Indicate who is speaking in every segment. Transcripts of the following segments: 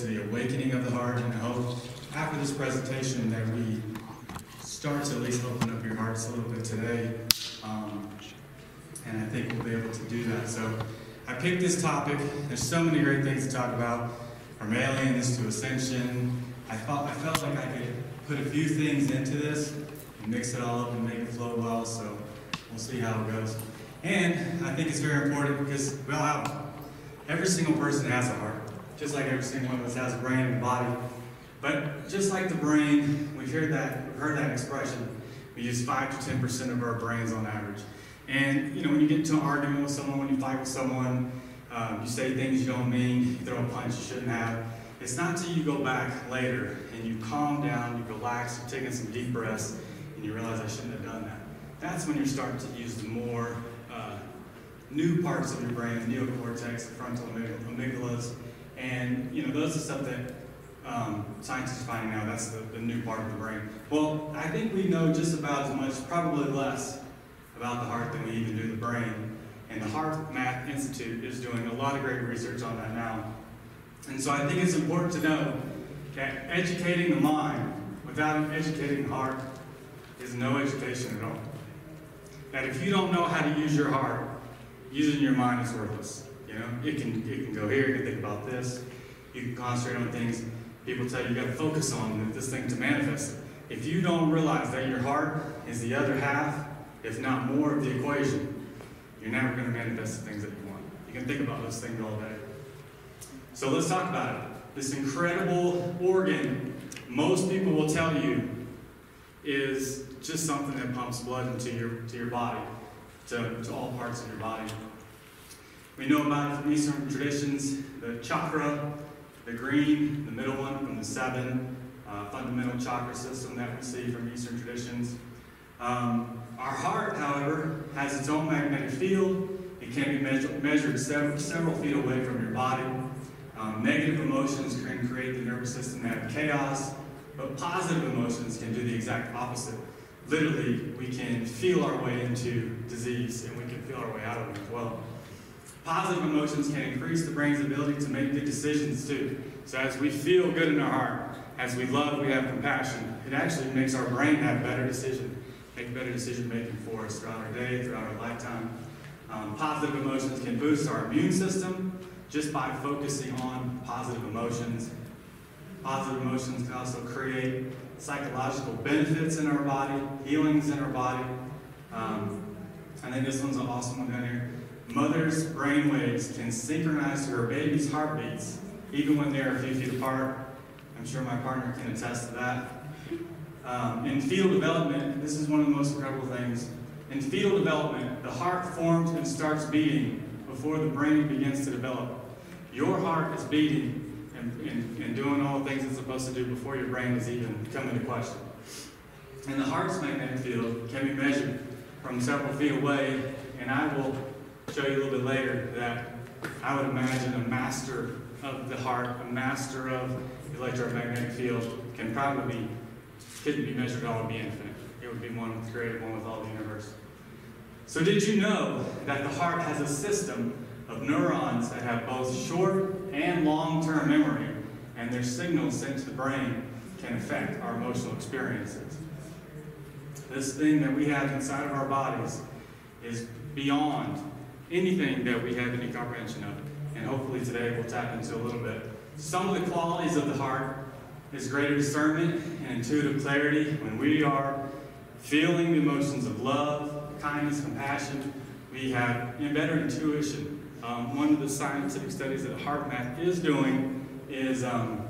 Speaker 1: to the awakening of the heart, and hope after this presentation that we start to at least open up your hearts a little bit today. Um, and I think we'll be able to do that. So I picked this topic. There's so many great things to talk about, from aliens to ascension. I felt I felt like I could put a few things into this and mix it all up and make it flow well. So we'll see how it goes. And I think it's very important because we all have every single person has a heart, just like every single one of us has a brain and a body. But just like the brain, we've heard that we've heard that expression. We use five to ten percent of our brains on average. And you know, when you get into an argument with someone, when you fight with someone, um, you say things you don't mean, you throw a punch you shouldn't have. It's not until you go back later and you calm down, you relax, you're taking some deep breaths, and you realize I shouldn't have done that. That's when you're starting to use the more uh, new parts of your brain, the neocortex, the frontal amygdalas, and you know those are stuff that um, scientists finding now. That's the, the new part of the brain. Well, I think we know just about as much, probably less, about the heart than we even do the brain. And the HeartMath Institute is doing a lot of great research on that now. And so I think it's important to know that educating the mind without educating the heart is no education at all. That if you don't know how to use your heart, using your mind is worthless. You know, it can it can go here, you can think about this, you can concentrate on things. People tell you you gotta focus on this thing to manifest. If you don't realize that your heart is the other half, if not more of the equation, you're never going to manifest the things that you want. You can think about those things all day. So let's talk about it. This incredible organ, most people will tell you, is just something that pumps blood into your, to your body, to, to all parts of your body. We know about from Eastern traditions, the chakra, the green, the middle one from the seven uh, fundamental chakra system that we see from Eastern traditions. Um, our heart, however, has its own magnetic field. It can be measured, measured several, several feet away from your body. Um, negative emotions can create the nervous system to have chaos, but positive emotions can do the exact opposite. Literally, we can feel our way into disease and we can feel our way out of it as well. Positive emotions can increase the brain's ability to make good decisions too. So as we feel good in our heart, as we love, we have compassion, it actually makes our brain have better decisions make better decision making for us throughout our day, throughout our lifetime. Um, positive emotions can boost our immune system just by focusing on positive emotions. Positive emotions can also create psychological benefits in our body, healings in our body. Um, I think this one's an awesome one down here. Mother's brain waves can synchronize to her baby's heartbeats, even when they're a few feet apart. I'm sure my partner can attest to that. Um, in fetal development, this is one of the most incredible things. In fetal development, the heart forms and starts beating before the brain begins to develop. Your heart is beating and, and, and doing all the things it's supposed to do before your brain is even come into question. And the heart's magnetic field can be measured from several feet away, and I will show you a little bit later that I would imagine a master of the heart, a master of electromagnetic field, can probably be couldn't be measured all, would be infinite. It would be one with creative, one with all the universe. So did you know that the heart has a system of neurons that have both short and long-term memory, and their signals sent to the brain can affect our emotional experiences? This thing that we have inside of our bodies is beyond anything that we have any comprehension of. And hopefully today we'll tap into a little bit. Some of the qualities of the heart is greater discernment and intuitive clarity when we are feeling the emotions of love, kindness, compassion. We have better intuition. Um, one of the scientific studies that HeartMath is doing is um,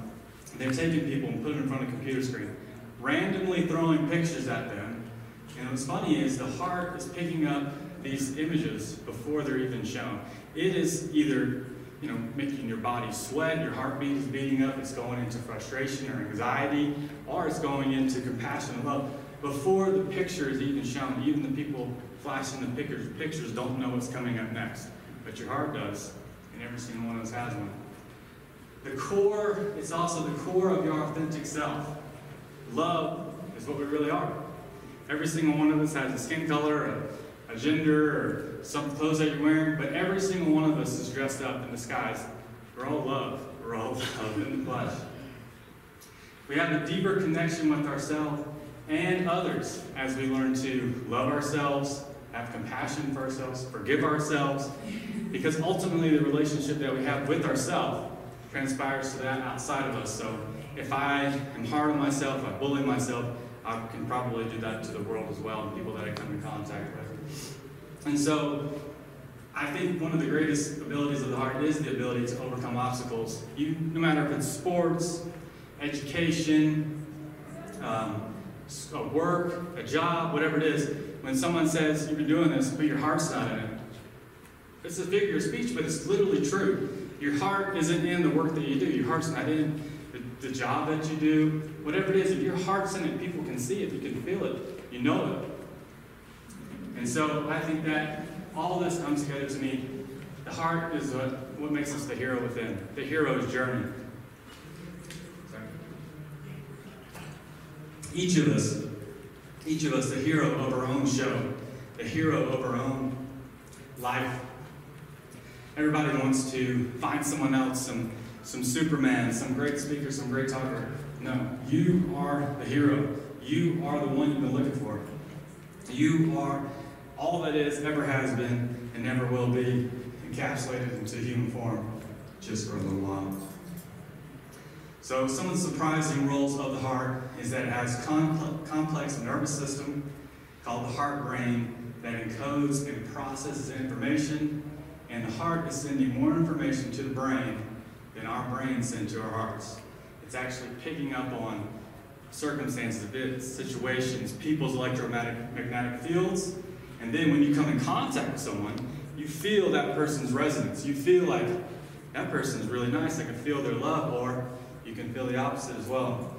Speaker 1: they're taking people and putting them in front of a computer screen, randomly throwing pictures at them. And what's funny is the heart is picking up these images before they're even shown. It is either you know, making your body sweat, your heartbeat is beating up, it's going into frustration or anxiety, or it's going into compassion and love. Before the picture is even shown, even the people flashing the pictures, pictures don't know what's coming up next. But your heart does, and every single one of us has one. The core, it's also the core of your authentic self. Love is what we really are. Every single one of us has a skin color, gender, or some clothes that you're wearing, but every single one of us is dressed up in disguise. We're all love. we're all love in the flesh. We have a deeper connection with ourselves and others as we learn to love ourselves, have compassion for ourselves, forgive ourselves, because ultimately the relationship that we have with ourselves transpires to that outside of us. So if I am hard on myself, I bully myself, I can probably do that to the world as well and people that I come in contact with. And so I think one of the greatest abilities of the heart is the ability to overcome obstacles. You, no matter if it's sports, education, um, a work, a job, whatever it is, when someone says you've been doing this, but your heart's not in it, it's a figure of speech, but it's literally true. Your heart isn't in the work that you do. Your heart's not in the, the job that you do. Whatever it is, if your heart's in it, people can see it, you can feel it, you know it. And so I think that all this comes together to me. The heart is what, what makes us the hero within, the hero's journey. Each of us, each of us, the hero of our own show, the hero of our own life. Everybody wants to find someone else, some, some Superman, some great speaker, some great talker. No, you are the hero. You are the one you've been looking for. You are all that is, ever has been, and never will be, encapsulated into human form just for a little while. So, some of the surprising roles of the heart is that it has complex nervous system called the heart brain that encodes and processes information, and the heart is sending more information to the brain than our brain sends to our hearts. It's actually picking up on circumstances, situations, people's electromagnetic fields, and then when you come in contact with someone, you feel that person's resonance. You feel like that person is really nice. I can feel their love, or you can feel the opposite as well.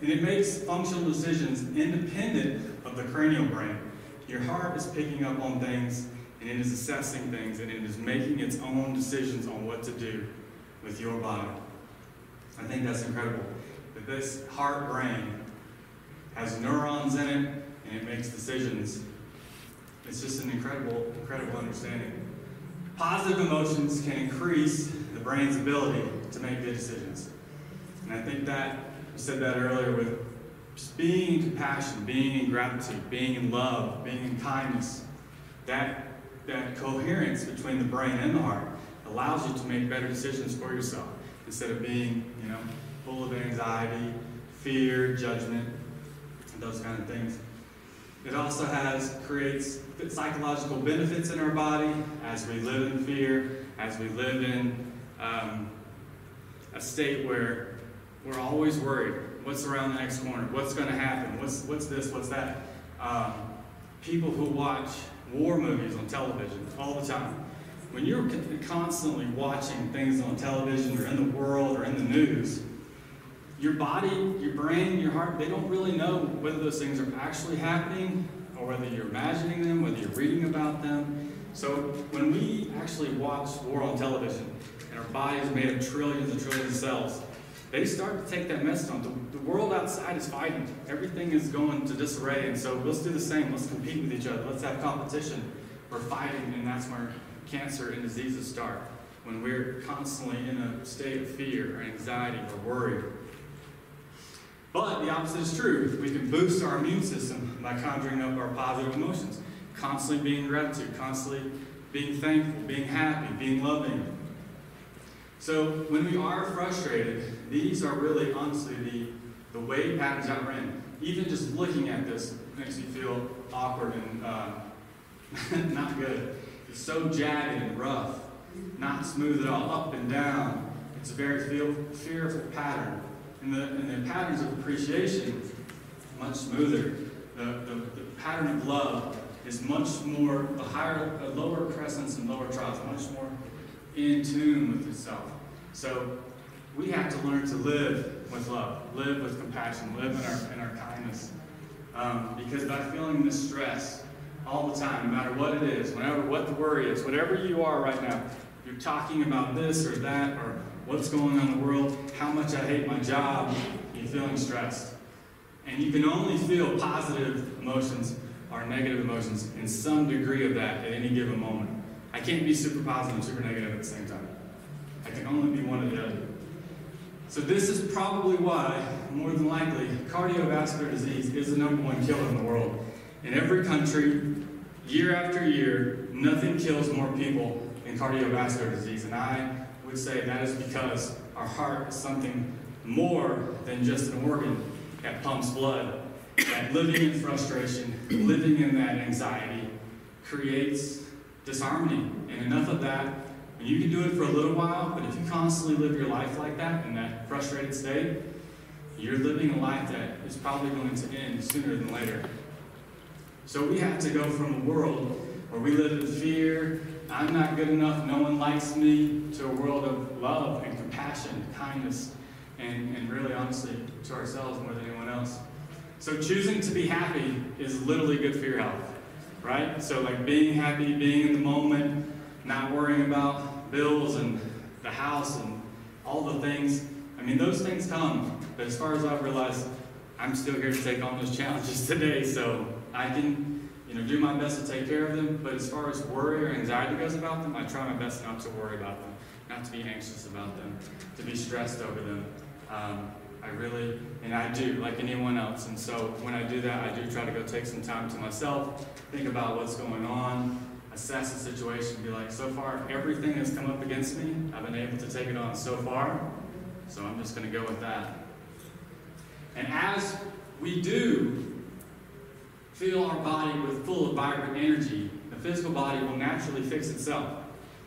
Speaker 1: And it makes functional decisions independent of the cranial brain. Your heart is picking up on things and it is assessing things and it is making its own decisions on what to do with your body. I think that's incredible. That this heart brain has neurons in it and it makes decisions. It's just an incredible, incredible understanding. Positive emotions can increase the brain's ability to make good decisions. And I think that, you said that earlier with just being in compassion, being in gratitude, being in love, being in kindness, that, that coherence between the brain and the heart allows you to make better decisions for yourself instead of being, you know, full of anxiety, fear, judgment, those kind of things. It also has creates psychological benefits in our body as we live in fear, as we live in um, a state where we're always worried. What's around the next corner? What's going to happen? What's what's this? What's that? Um, people who watch war movies on television all the time. When you're constantly watching things on television or in the world or in the news, your body, your brain, your heart, they don't really know whether those things are actually happening or whether you're imagining them, whether you're reading about them. So when we actually watch war on television and our body is made of trillions and trillions of cells, they start to take that message on. The, the world outside is fighting. Everything is going to disarray. And so let's do the same. Let's compete with each other. Let's have competition. We're fighting, and that's where cancer and diseases start. When we're constantly in a state of fear or anxiety or worry but the opposite is true. We can boost our immune system by conjuring up our positive emotions, constantly being in gratitude, constantly being thankful, being happy, being loving. So when we are frustrated, these are really honestly the, the way patterns that we're in. Even just looking at this makes me feel awkward and uh, not good. It's so jagged and rough, not smooth at all, up and down. It's a very feel, fearful pattern and the, and the patterns of appreciation much smoother. The, the, the pattern of love is much more, a higher, lower crescents and lower troughs, much more in tune with itself. So we have to learn to live with love, live with compassion, live in our, in our kindness. Um, because by feeling this stress all the time, no matter what it is, whenever what the worry is, whatever you are right now, you're talking about this or that or what's going on in the world, how much I hate my job, you're feeling stressed. And you can only feel positive emotions or negative emotions in some degree of that at any given moment. I can't be super positive and super negative at the same time. I can only be one or the other. So this is probably why, more than likely, cardiovascular disease is the number one killer in the world. In every country, year after year, nothing kills more people than cardiovascular disease. And I would say that is because our heart is something more than just an organ that pumps blood. That living in frustration, living in that anxiety, creates disharmony. And enough of that, and you can do it for a little while, but if you constantly live your life like that, in that frustrated state, you're living a life that is probably going to end sooner than later. So we have to go from a world where we live in fear, I'm not good enough, no one likes me, to a world of love and compassion, kindness, and, and really honestly to ourselves more than anyone else. So choosing to be happy is literally good for your health, right? So like being happy, being in the moment, not worrying about bills and the house and all the things. I mean, those things come, but as far as I've realized, I'm still here to take on those challenges today, so I can, you know, do my best to take care of them. But as far as worry or anxiety goes about them, I try my best not to worry about them, not to be anxious about them, to be stressed over them. Um, I really, and I do, like anyone else. And so when I do that, I do try to go take some time to myself, think about what's going on, assess the situation, be like, so far, everything that's come up against me, I've been able to take it on so far, so I'm just going to go with that. And as we do fill our body with full of vibrant energy, the physical body will naturally fix itself.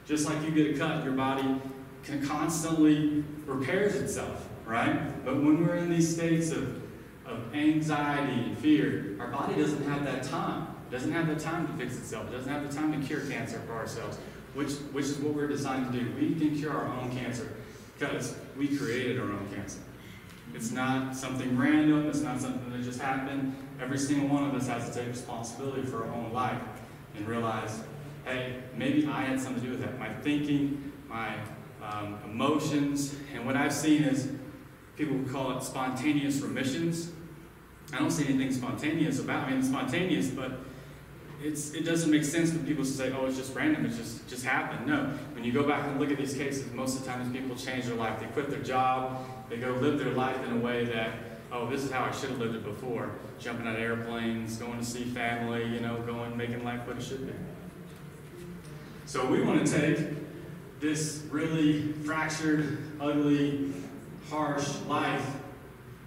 Speaker 1: Just like you get a cut, your body can constantly repairs itself, right? But when we're in these states of, of anxiety and fear, our body doesn't have that time. It doesn't have the time to fix itself. It doesn't have the time to cure cancer for ourselves, which, which is what we're designed to do. We can cure our own cancer because we created our own cancer. It's not something random. It's not something that just happened. Every single one of us has to take responsibility for our own life and realize, hey, maybe I had something to do with that. My thinking, my um, emotions, and what I've seen is people call it spontaneous remissions. I don't see anything spontaneous about. I mean, spontaneous, but it's, it doesn't make sense for people to say, oh, it's just random, it just, just happened. No, when you go back and look at these cases, most of the times people change their life. They quit their job, they go live their life in a way that, oh, this is how I should have lived it before. Jumping out of airplanes, going to see family, you know, going, making life what it should be. So we want to take this really fractured, ugly, harsh life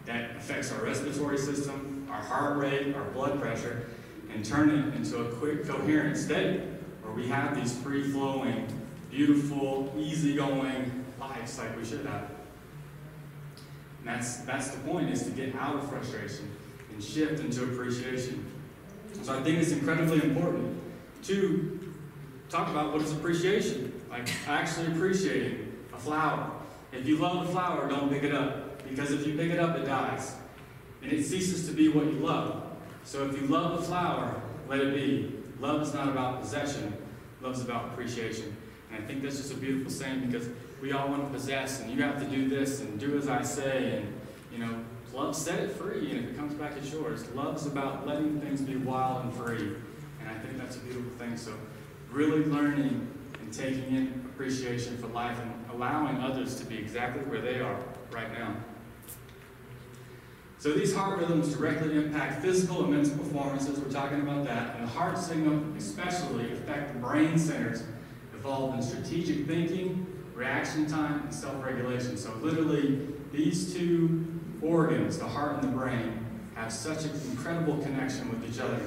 Speaker 1: that affects our respiratory system, our heart rate, our blood pressure, and turn it into a quick, coherent state where we have these free flowing, beautiful, easy-going lives like we should have. And that's, that's the point, is to get out of frustration and shift into appreciation. So I think it's incredibly important to talk about what is appreciation. Like actually appreciating a flower. If you love a flower, don't pick it up. Because if you pick it up, it dies. And it ceases to be what you love. So if you love a flower, let it be. Love is not about possession, love is about appreciation. And I think that's just a beautiful saying because we all want to possess and you have to do this and do as I say and you know, love set it free and if it comes back it's yours. Love's about letting things be wild and free. And I think that's a beautiful thing. So really learning and taking in appreciation for life and allowing others to be exactly where they are right now. So these heart rhythms directly impact physical and mental performances. We're talking about that. And the heart signal especially affect the brain centers involved in strategic thinking, reaction time, and self-regulation. So literally, these two organs, the heart and the brain, have such an incredible connection with each other.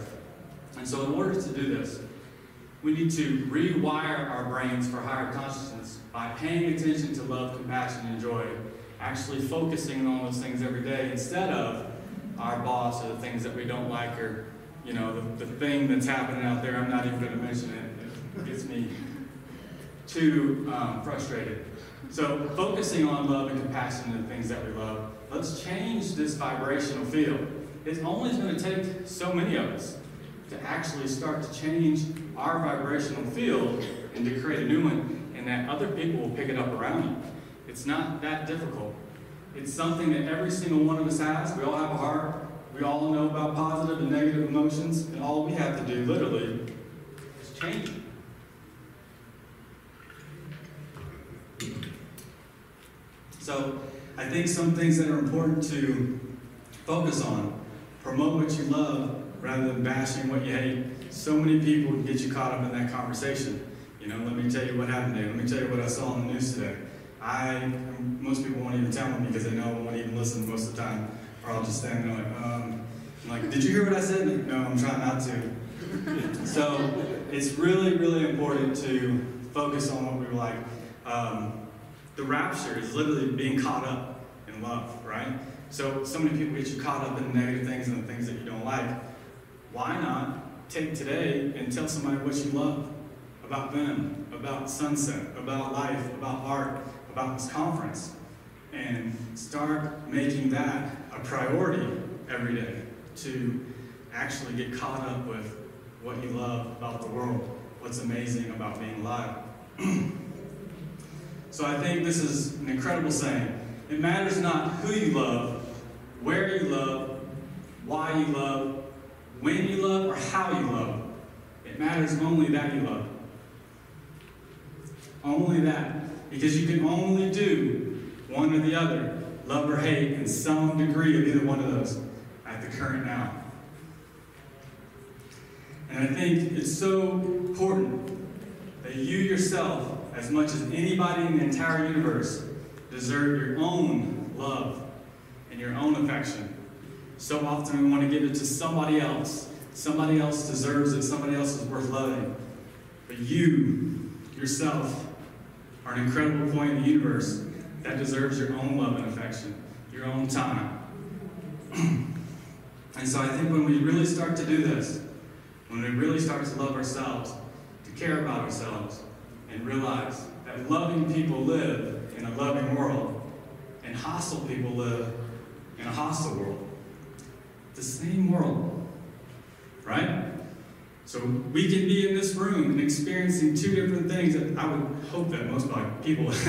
Speaker 1: And so in order to do this, we need to rewire our brains for higher consciousness by paying attention to love, compassion, and joy actually focusing on those things every day instead of our boss or the things that we don't like or, you know, the, the thing that's happening out there. I'm not even going to mention it. It gets me too um, frustrated. So focusing on love and compassion and the things that we love, let's change this vibrational field. It's only going to take so many of us to actually start to change our vibrational field and to create a new one, and that other people will pick it up around you. It's not that difficult. It's something that every single one of us has. We all have a heart. We all know about positive and negative emotions, and all we have to do, literally, is change So I think some things that are important to focus on, promote what you love rather than bashing what you hate. So many people can get you caught up in that conversation. You know, let me tell you what happened today. Let me tell you what I saw on the news today. I, most people won't even tell me because they know I won't even listen most of the time. Or I'll just stand there like, um, I'm like, did you hear what I said? Like, no, I'm trying not to. so it's really, really important to focus on what we were like. Um, the rapture is literally being caught up in love, right? So, so many people get you caught up in the negative things and the things that you don't like. Why not take today and tell somebody what you love about them, about sunset, about life, about art, about this conference, and start making that a priority every day to actually get caught up with what you love about the world, what's amazing about being alive. so I think this is an incredible saying. It matters not who you love, where you love, why you love, when you love, or how you love. It matters only that you love. Only that. Because you can only do one or the other, love or hate, in some degree of either one of those at the current now. And I think it's so important that you yourself, as much as anybody in the entire universe, deserve your own love and your own affection. So often we want to give it to somebody else. Somebody else deserves it, somebody else is worth loving. But you, yourself, are an incredible point in the universe that deserves your own love and affection, your own time. and so I think when we really start to do this, when we really start to love ourselves, to care about ourselves, and realize that loving people live in a loving world, and hostile people live in a hostile world. The same world, right? So we can be in this room and experiencing two different things that I would hope that most people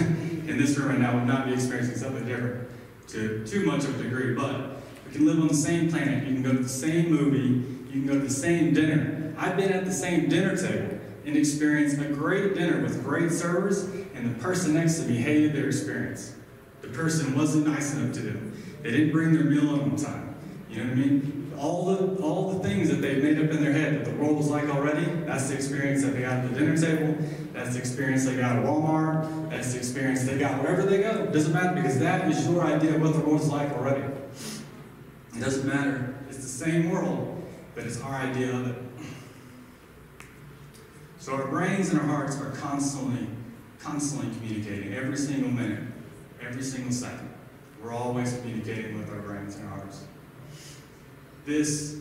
Speaker 1: in this room right now would not be experiencing something different to too much of a degree, but we can live on the same planet. You can go to the same movie, you can go to the same dinner. I've been at the same dinner table and experienced a great dinner with great servers, and the person next to me hated their experience. The person wasn't nice enough to them. They didn't bring their meal on time. You know what I mean? all the all the things that they've made up in their head that the world was like already, that's the experience that they got at the dinner table, that's the experience they got at Walmart, that's the experience they got wherever they go. It doesn't matter because that is your idea of what the world's like already. It doesn't matter. It's the same world, but it's our idea of it. So our brains and our hearts are constantly, constantly communicating every single minute, every single second. We're always communicating with our brains and our hearts. This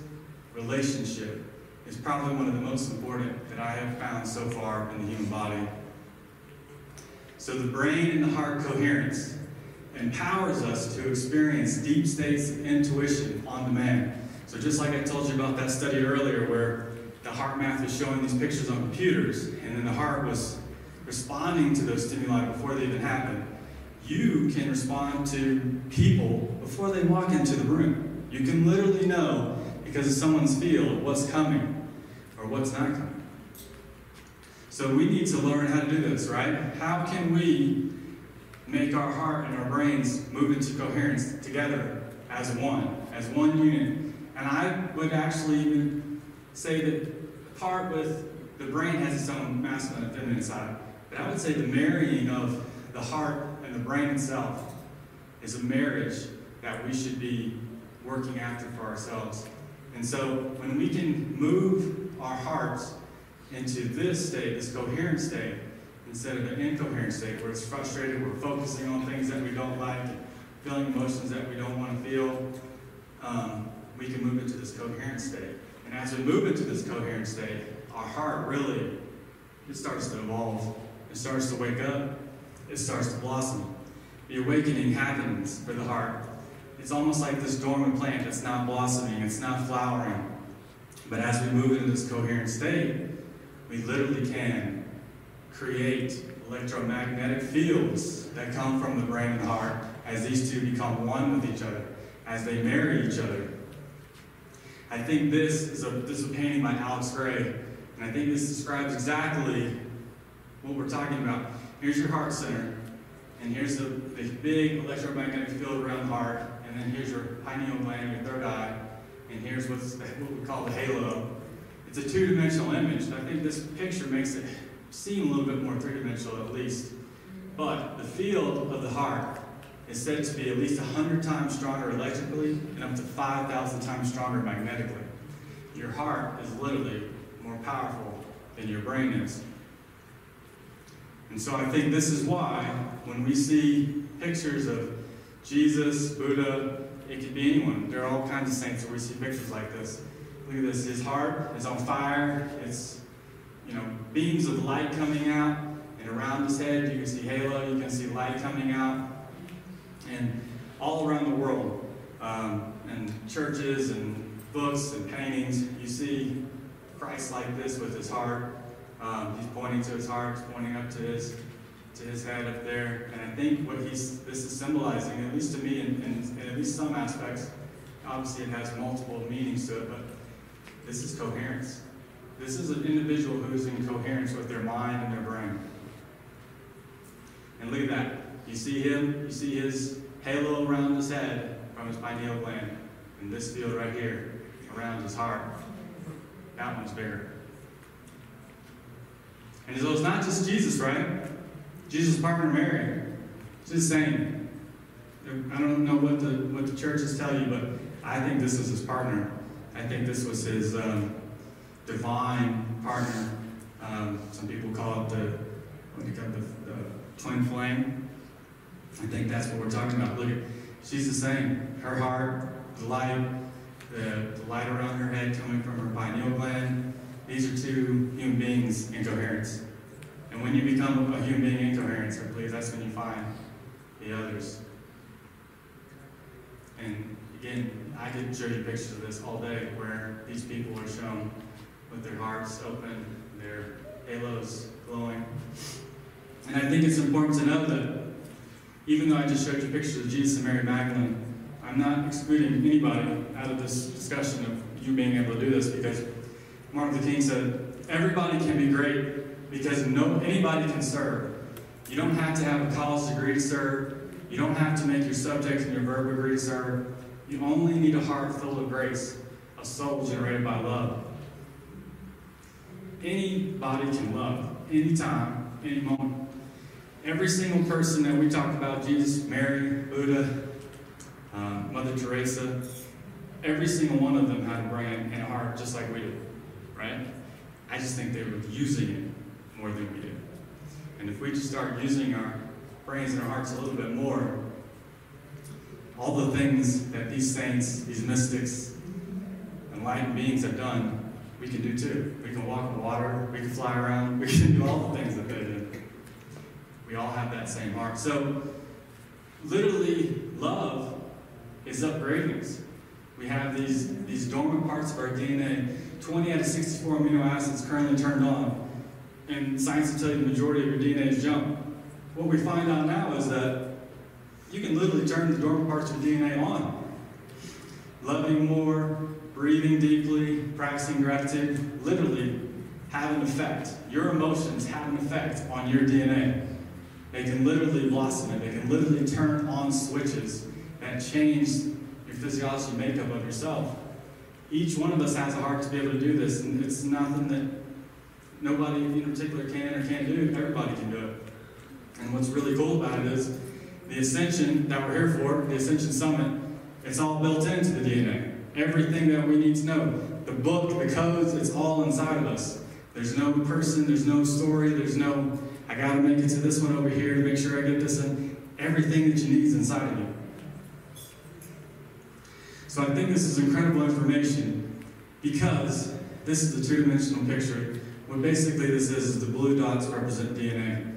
Speaker 1: relationship is probably one of the most important that I have found so far in the human body. So, the brain and the heart coherence empowers us to experience deep states of intuition on demand. So, just like I told you about that study earlier, where the HeartMath was showing these pictures on computers, and then the heart was responding to those stimuli before they even happen, you can respond to people before they walk into the room. You can literally know because of someone's feel what's coming or what's not coming. So we need to learn how to do this, right? How can we make our heart and our brains move into coherence together as one, as one unit? And I would actually even say that part with the brain has its own masculine and feminine side. But I would say the marrying of the heart and the brain itself is a marriage that we should be working after for ourselves. And so when we can move our hearts into this state, this coherent state, instead of an incoherent state where it's frustrated, we're focusing on things that we don't like, feeling emotions that we don't want to feel, um, we can move into this coherent state. And as we move into this coherent state, our heart really, it starts to evolve. It starts to wake up. It starts to blossom. The awakening happens for the heart it's almost like this dormant plant that's not blossoming, it's not flowering. But as we move into this coherent state, we literally can create electromagnetic fields that come from the brain and heart as these two become one with each other, as they marry each other. I think this is a, this is a painting by Alex Grey, and I think this describes exactly what we're talking about. Here's your heart center, and here's the, the big electromagnetic field around the heart, and then here's your pineal gland, your third eye, and here's what's what we call the halo. It's a two-dimensional image. I think this picture makes it seem a little bit more three-dimensional at least. But the field of the heart is said to be at least 100 times stronger electrically and up to 5,000 times stronger magnetically. Your heart is literally more powerful than your brain is. And so I think this is why when we see pictures of Jesus, Buddha, it could be anyone. There are all kinds of saints where we see pictures like this. Look at this. His heart is on fire. It's, you know, beams of light coming out. And around his head, you can see halo. You can see light coming out. And all around the world, um, and churches and books and paintings, you see Christ like this with his heart. Um, he's pointing to his heart, he's pointing up to his to his head up there. And I think what he's this is symbolizing, at least to me, in, in, in at least some aspects, obviously it has multiple meanings to it, but this is coherence. This is an individual who's in coherence with their mind and their brain. And look at that. You see him, you see his halo around his head from his pineal gland. And this field right here around his heart. That one's bigger. And so it's not just Jesus, right? Jesus' partner Mary. It's just saying. I don't know what the what the churches tell you, but I think this was his partner. I think this was his um, divine partner. Um, some people call it the what do you call it, the, the twin flame. I think that's what we're talking about. Look at she's the same. Her heart, the light, the, the light around her head coming from her pineal gland. These are two human beings in coherence. And when you become a human being in coherence, I believe that's when you find the others. And again, I could show you pictures of this all day where these people are shown with their hearts open, their halos glowing. And I think it's important to know that even though I just showed you pictures of Jesus and Mary Magdalene, I'm not excluding anybody out of this discussion of you being able to do this because Martin Luther King said, everybody can be great because no anybody can serve. You don't have to have a college degree to serve. You don't have to make your subject and your verb agree to serve. You only need a heart filled with grace, a soul generated by love. Anybody can love, anytime, any moment. Every single person that we talked about, Jesus, Mary, Buddha, um, Mother Teresa, every single one of them had a brain and a heart just like we do, right? I just think they were using it more than we do. And if we just start using our brains and our hearts a little bit more, all the things that these saints, these mystics, enlightened beings have done, we can do too. We can walk on the water, we can fly around, we can do all the things that they did. We all have that same heart. So, literally, love is upgrading us. We have these, these dormant parts of our DNA. 20 out of 64 amino acids currently turned on. And science will tell you the majority of your DNA is junk. What we find out now is that you can literally turn the dormant parts of your DNA on. Loving more, breathing deeply, practicing gratitude, literally have an effect. Your emotions have an effect on your DNA. They can literally blossom it. They can literally turn on switches that change your physiology makeup of yourself. Each one of us has a heart to be able to do this, and it's nothing that nobody in particular can or can't do. Everybody can do it. And what's really cool about it is the ascension that we're here for, the Ascension Summit, it's all built into the DNA. Everything that we need to know. The book, the codes, it's all inside of us. There's no person, there's no story, there's no, I gotta make it to this one over here to make sure I get this in. Everything that you need is inside of you. So I think this is incredible information because this is the two-dimensional picture. What basically this is is the blue dots represent DNA.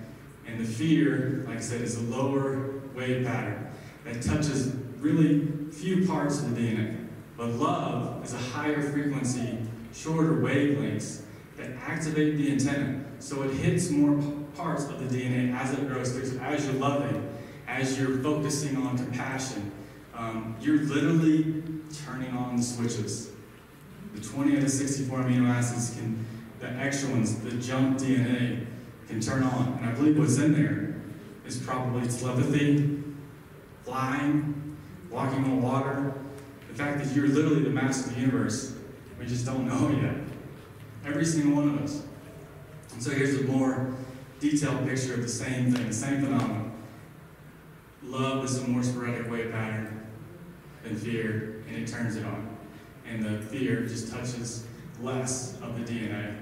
Speaker 1: And the fear, like I said, is a lower wave pattern that touches really few parts of the DNA. But love is a higher frequency, shorter wavelengths that activate the antenna. So it hits more parts of the DNA as it grows. So as you're loving, as you're focusing on compassion, um, you're literally turning on the switches. The 20 out of 64 amino acids can, the extra ones, the junk DNA, can turn on. And I believe what's in there is probably telepathy, flying, walking on water. The fact that you're literally the master of the universe, we just don't know yet. Every single one of us. And so here's a more detailed picture of the same thing, the same phenomenon. Love is a more sporadic wave pattern than fear, and it turns it on. And the fear just touches less of the DNA.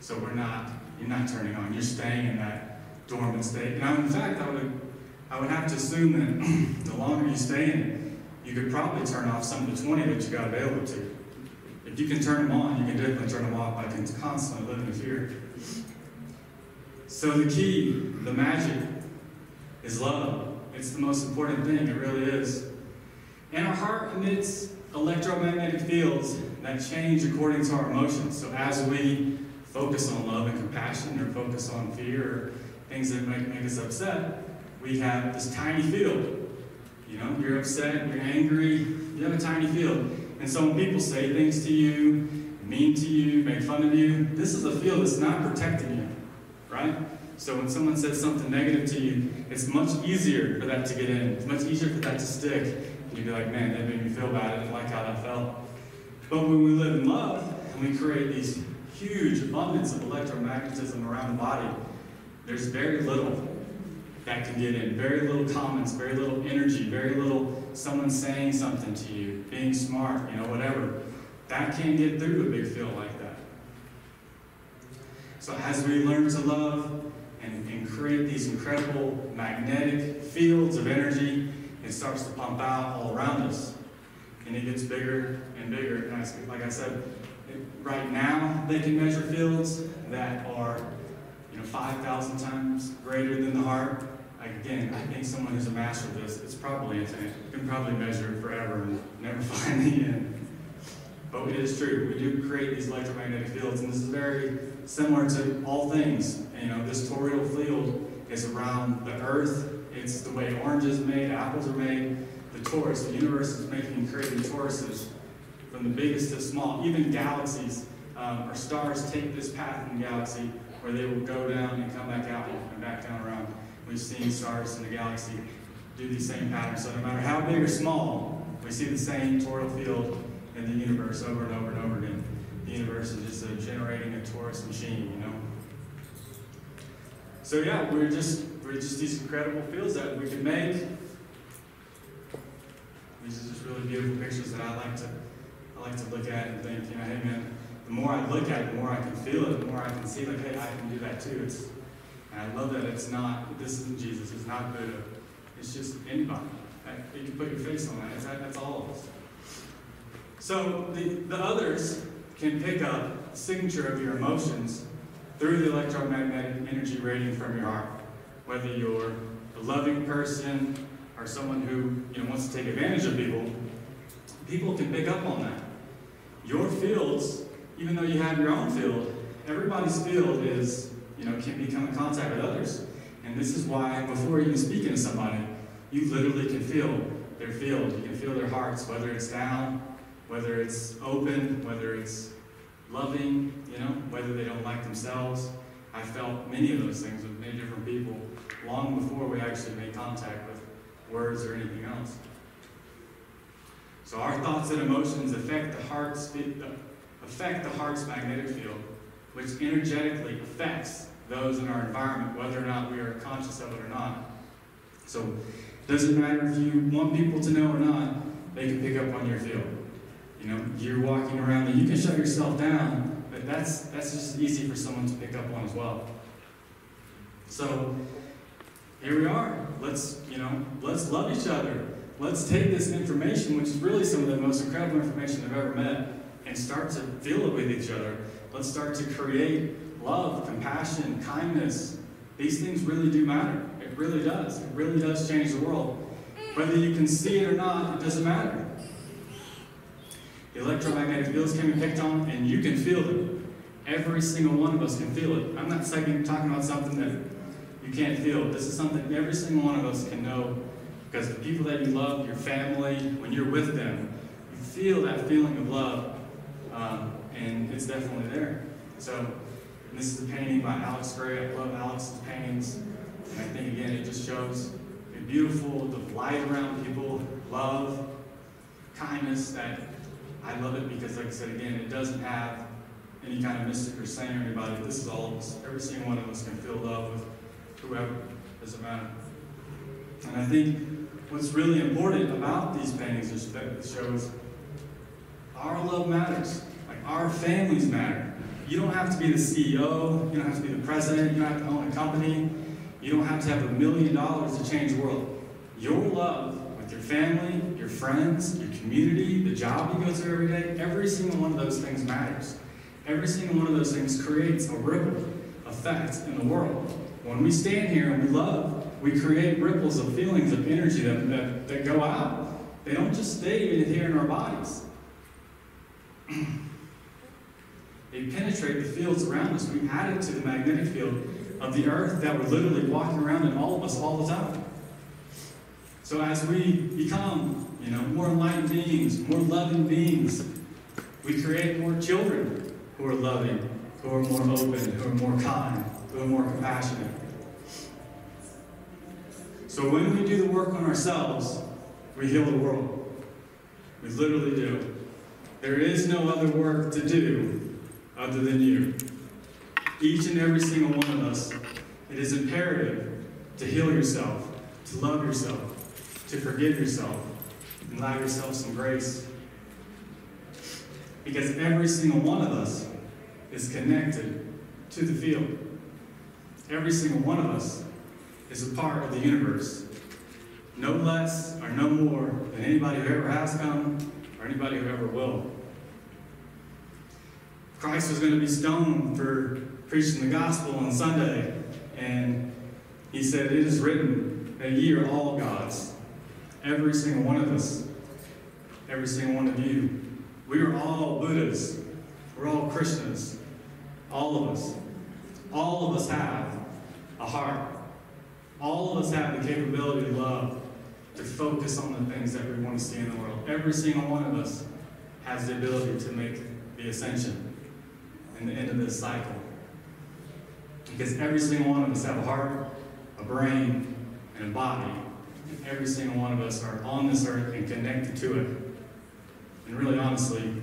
Speaker 1: So we're not, you're not turning on, you're staying in that dormant state. Now, in fact, I would, I would have to assume that the longer you stay in it, you could probably turn off some of the 20 that you got available to. If you can turn them on, you can definitely turn them off by constantly living in fear. So the key, the magic, is love. It's the most important thing, it really is. And our heart emits electromagnetic fields that change according to our emotions. So as we focus on love and compassion or focus on fear or things that make, make us upset, we have this tiny field. You know, you're upset, you're angry, you have a tiny field. And so when people say things to you, mean to you, make fun of you, this is a field that's not protecting you, right? So when someone says something negative to you, it's much easier for that to get in. It's much easier for that to stick. And you'd be like, man, that made me feel bad. I didn't like how that felt. But when we live in love and we create these huge abundance of electromagnetism around the body, there's very little that can get in. Very little comments, very little energy, very little someone saying something to you, being smart, you know, whatever. That can't get through a big field like that. So as we learn to love and, and create these incredible magnetic fields of energy, it starts to pump out all around us. And it gets bigger and bigger. And I, like I said, it, right now they can measure fields that are you know, 5,000 times greater than the heart. Again, I think someone who's a master of this, it's probably infinite. You can probably measure it forever and never find the end. But it is true. We do create these electromagnetic fields, and this is very similar to all things. You know, this toroidal field is around the Earth. It's the way oranges are made, apples are made. The torus, the universe is making and creating toruses from the biggest to small. Even galaxies um, or stars take this path in the galaxy where they will go down and come back out and back down around. We've seen stars in the galaxy do these same patterns. So no matter how big or small, we see the same toroidal field in the universe over and over and over. Universe is just generating a torus machine, you know. So yeah, we're just we're just these incredible fields that we can make. These are just really beautiful pictures that I like to I like to look at and think, you know, hey man, the more I look at it, the more I can feel it, the more I can see like, hey, I can do that too. It's and I love that it's not this isn't Jesus, it's not Buddha. It's just anybody. You can put your face on that that's all of us. So the, the others can pick up the signature of your emotions through the electromagnetic energy radiating from your heart. Whether you're a loving person or someone who you know, wants to take advantage of people, people can pick up on that. Your fields, even though you have your own field, everybody's field is, you know, can become in contact with others. And this is why before even speaking to somebody, you literally can feel their field. You can feel their hearts, whether it's down, whether it's open, whether it's loving, you know, whether they don't like themselves. I felt many of those things with many different people long before we actually made contact with words or anything else. So our thoughts and emotions affect the heart's affect the heart's magnetic field, which energetically affects those in our environment, whether or not we are conscious of it or not. So it doesn't matter if you want people to know or not, they can pick up on your field. You know, you're walking around and you can shut yourself down, but that's that's just easy for someone to pick up on as well. So here we are. Let's, you know, let's love each other. Let's take this information, which is really some of the most incredible information I've ever met, and start to feel it with each other. Let's start to create love, compassion, kindness. These things really do matter. It really does. It really does change the world. Whether you can see it or not, it doesn't matter. Electromagnetic fields can be picked on, and you can feel them. Every single one of us can feel it. I'm not talking about something that you can't feel. This is something every single one of us can know because the people that you love, your family, when you're with them, you feel that feeling of love, um, and it's definitely there. So, this is a painting by Alex Grey. I love Alex's paintings. And I think, again, it just shows the beautiful, the light around people, love, kindness that I love it because, like I said again, it doesn't have any kind of mystic or saying or anybody. This is all of us. Every single one of us can feel love with whoever. Doesn't matter. And I think what's really important about these paintings is that it shows our love matters. Like our families matter. You don't have to be the CEO. You don't have to be the president. You don't have to own a company. You don't have to have a million dollars to change the world. Your love with your family, your friends, your community, the job you go to every day, every single one of those things matters. Every single one of those things creates a ripple effect in the world. When we stand here and we love, we create ripples of feelings of energy that, that, that go out. They don't just stay here in our bodies. they penetrate the fields around us. We add it to the magnetic field of the earth that we're literally walking around in all of us all the time. So as we become, you know, more enlightened beings, more loving beings, we create more children who are loving, who are more open, who are more kind, who are more compassionate. So when we do the work on ourselves, we heal the world. We literally do. There is no other work to do other than you. Each and every single one of us, it is imperative to heal yourself, to love yourself, to forgive yourself, allow yourself some grace. Because every single one of us is connected to the field. Every single one of us is a part of the universe. No less or no more than anybody who ever has come or anybody who ever will. Christ was going to be stoned for preaching the gospel on Sunday, and he said, It is written that ye are all gods. Every single one of us, every single one of you. We are all Buddhas. We're all Krishnas. All of us. All of us have a heart. All of us have the capability to love, to focus on the things that we want to see in the world. Every single one of us has the ability to make the ascension and the end of this cycle. Because every single one of us have a heart, a brain, and a body. Every single one of us are on this earth and connected to it. And really, honestly,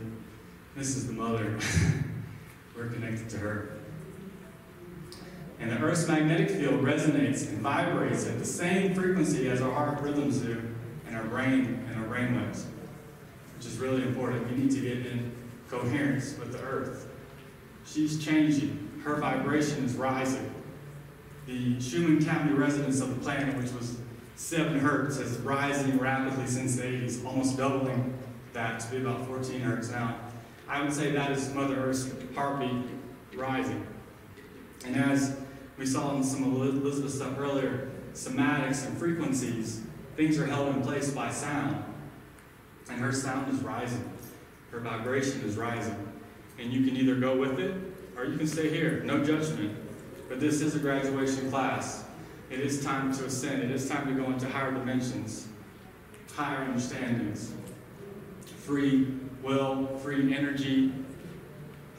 Speaker 1: this is the mother. We're connected to her. And the Earth's magnetic field resonates and vibrates at the same frequency as our heart rhythms do and our brain and our brain waves, which is really important. We need to get in coherence with the Earth. She's changing. Her vibration is rising. The Schumann cavity resonance of the planet, which was 7 hertz, is rising rapidly since the 80s, almost doubling that to be about 14 hertz now. I would say that is Mother Earth's heartbeat rising. And as we saw in some of Elizabeth's stuff earlier, cymatics and frequencies, things are held in place by sound. And her sound is rising. Her vibration is rising. And you can either go with it or you can stay here. No judgment. But this is a graduation class. It is time to ascend. It is time to go into higher dimensions, higher understandings, free will, free energy.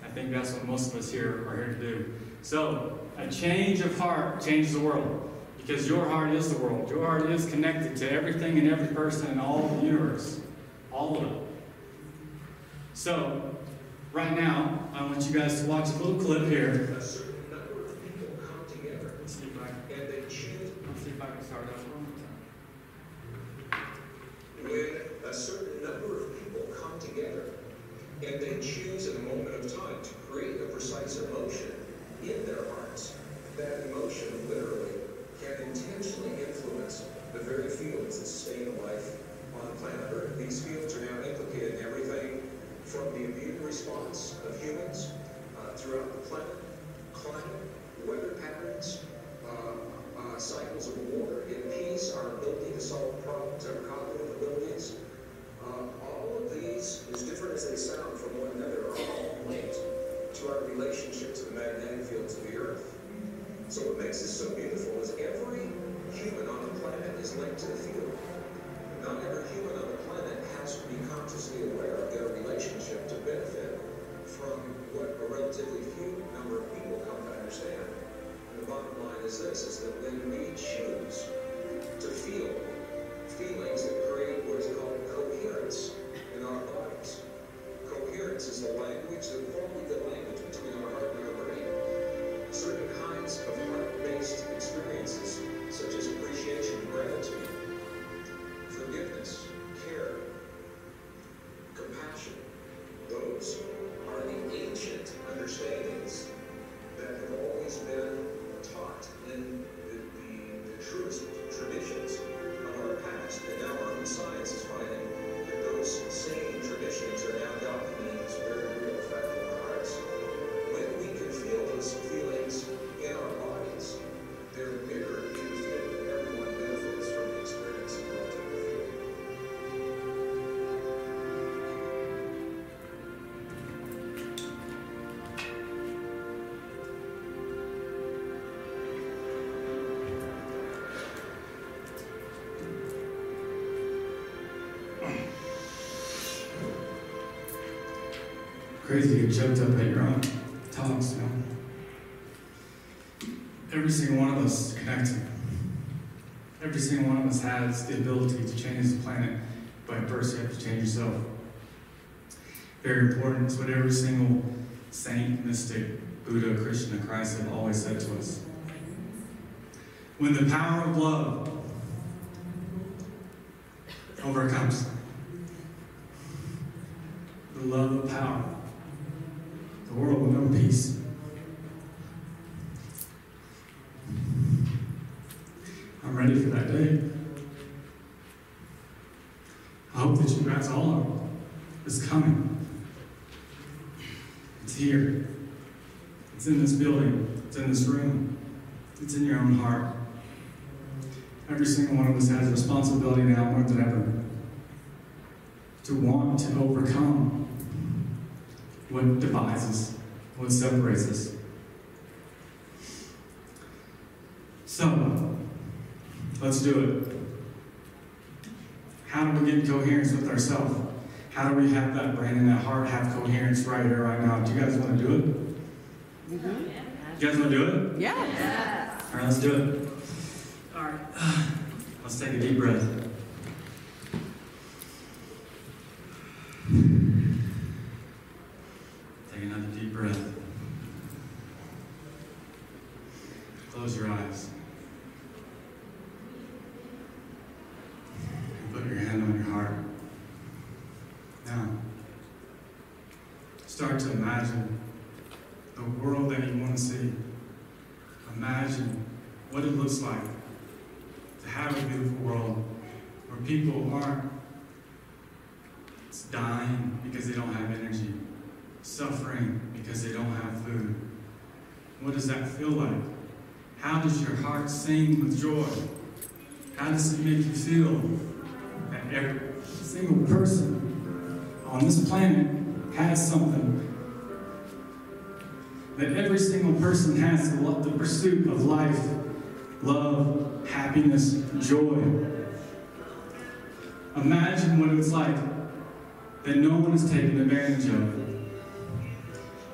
Speaker 1: I think that's what most of us here are here to do. So, a change of heart changes the world. Because your heart is the world. Your heart is connected to everything and every person in all the universe. All of it. So, right now, I want you guys to watch a little clip here.
Speaker 2: A certain number of people come together
Speaker 1: Let's see if I can,
Speaker 2: and they choose
Speaker 1: let's see if I can start over.
Speaker 2: when a certain number of people come together and they choose in a moment of time to create a precise emotion in their That emotion literally can intentionally influence the very fields that sustain life on planet Earth. These fields are now implicated in everything from the immune response of humans uh, throughout the planet, climate, weather patterns, uh, uh, cycles of war in peace, our ability to solve problems, our cognitive abilities. Uh, all of these, as different as they sound from one another, to our relationship to the magnetic fields of the Earth. So what makes this so beautiful is every human on the planet is linked to the field. Not every human on the planet has to be consciously aware of their relationship to benefit from what a relatively few number of people come to understand. And the bottom line is this, is that when we
Speaker 1: choose to
Speaker 2: feel feelings that create what is called coherence in our bodies, coherence is the language that only the
Speaker 1: get choked up at your own talks, you know. Every single one of us is connected. Every single one of us has the ability to change the planet, but first you have to change yourself. Very important. It's what every single saint, mystic, Buddha, Krishna, Christ have always said to us. When the power of love overcomes the love of power, the world will know peace. I'm ready for that day. I hope that you guys all are. It's coming. It's here. It's in this building. It's in this room. It's in your own heart. Every single one of us has a responsibility now more than ever to want to overcome what divides us, what separates us. So, let's do it. How do we get coherence with ourselves? How do we have that brain and that heart have coherence right here, right now? Do you guys want to do it?
Speaker 3: Mm-hmm.
Speaker 1: You guys want to do it?
Speaker 3: Yes.
Speaker 1: All right, let's do it. Let's take a deep breath. Take another deep breath. Close your eyes. And put your hand on your heart. Now, start to imagine the world that you want to see. Imagine what it looks like to have a beautiful world where people aren't dying because they don't have energy, suffering because they don't have food. What does that feel like? How does your heart sing with joy? How does it make you feel that every single person on this planet has something that every single person has the, pursuit of life, love, happiness, joy. Imagine what it's like that no one is taken advantage of.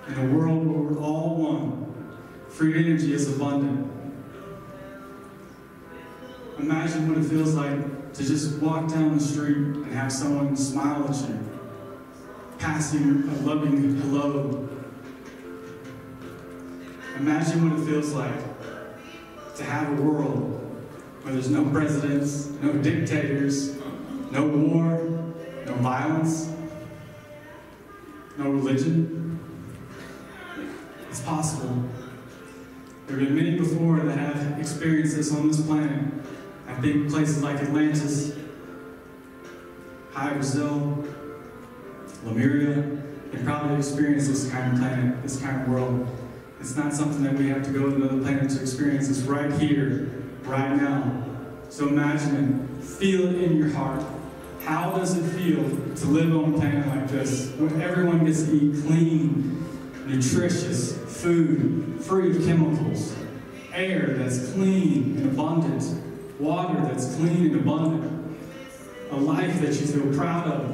Speaker 1: In a world where we're all one, free energy is abundant. Imagine what it feels like to just walk down the street and have someone smile at you, passing a loving hello Imagine what it feels like to have a world where there's no presidents, no dictators, no war, no violence, no religion. It's possible. There have been many before that have experienced this on this planet. I think places like Atlantis, Hy-Brasil, Lemuria, they probably experienced this kind of planet, this kind of world. It's not something that we have to go to another planet to experience. It's right here, right now. So imagine it. Feel it in your heart. How does it feel to live on a planet like this where everyone gets to eat clean, nutritious food, free of chemicals, air that's clean and abundant, water that's clean and abundant, a life that you feel proud of,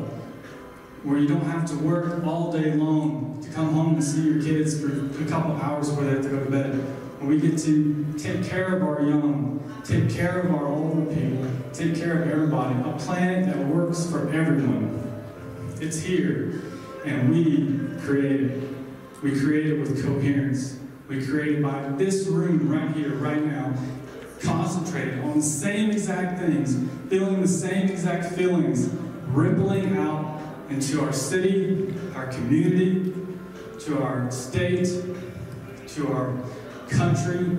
Speaker 1: where you don't have to work all day long to come home and see your kids for a couple hours before they have to go to bed. Where we get to take care of our young, take care of our older people, take care of everybody. A planet that works for everyone. It's here, and we create it. We create it with coherence. We create it by this room right here, right now, concentrated on the same exact things, feeling the same exact feelings, rippling out into our city, our community, to our state, to our country,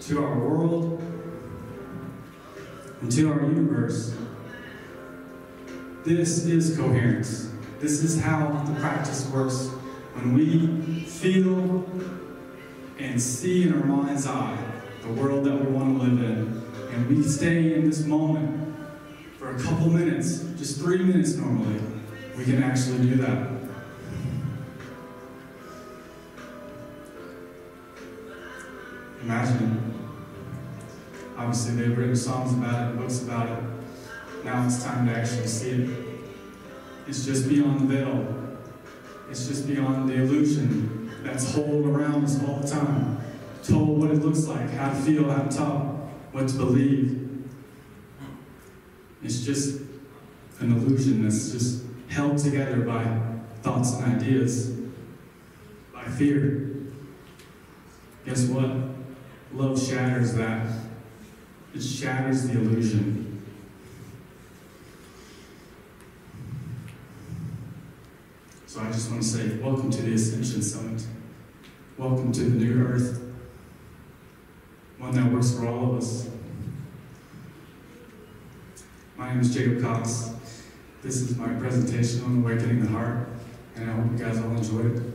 Speaker 1: to our world, and to our universe. This is coherence. This is how the practice works. When we feel and see in our mind's eye the world that we want to live in, and we stay in this moment for a couple minutes, just three minutes normally, we can actually do that. Imagine. Obviously, they've written songs about it, books about it. Now it's time to actually see it. It's just beyond the veil. It's just beyond the illusion that's whole around us all the time. Told what it looks like, how to feel, how to talk, what to believe. It's just an illusion that's just held together by thoughts and ideas, by fear. Guess what? Love shatters that. It shatters the illusion. So I just want to say, welcome to the Ascension Summit. Welcome to the new earth, one that works for all of us. My name is Jacob Cox. This is my presentation on awakening the heart, and I hope you guys all enjoyed it.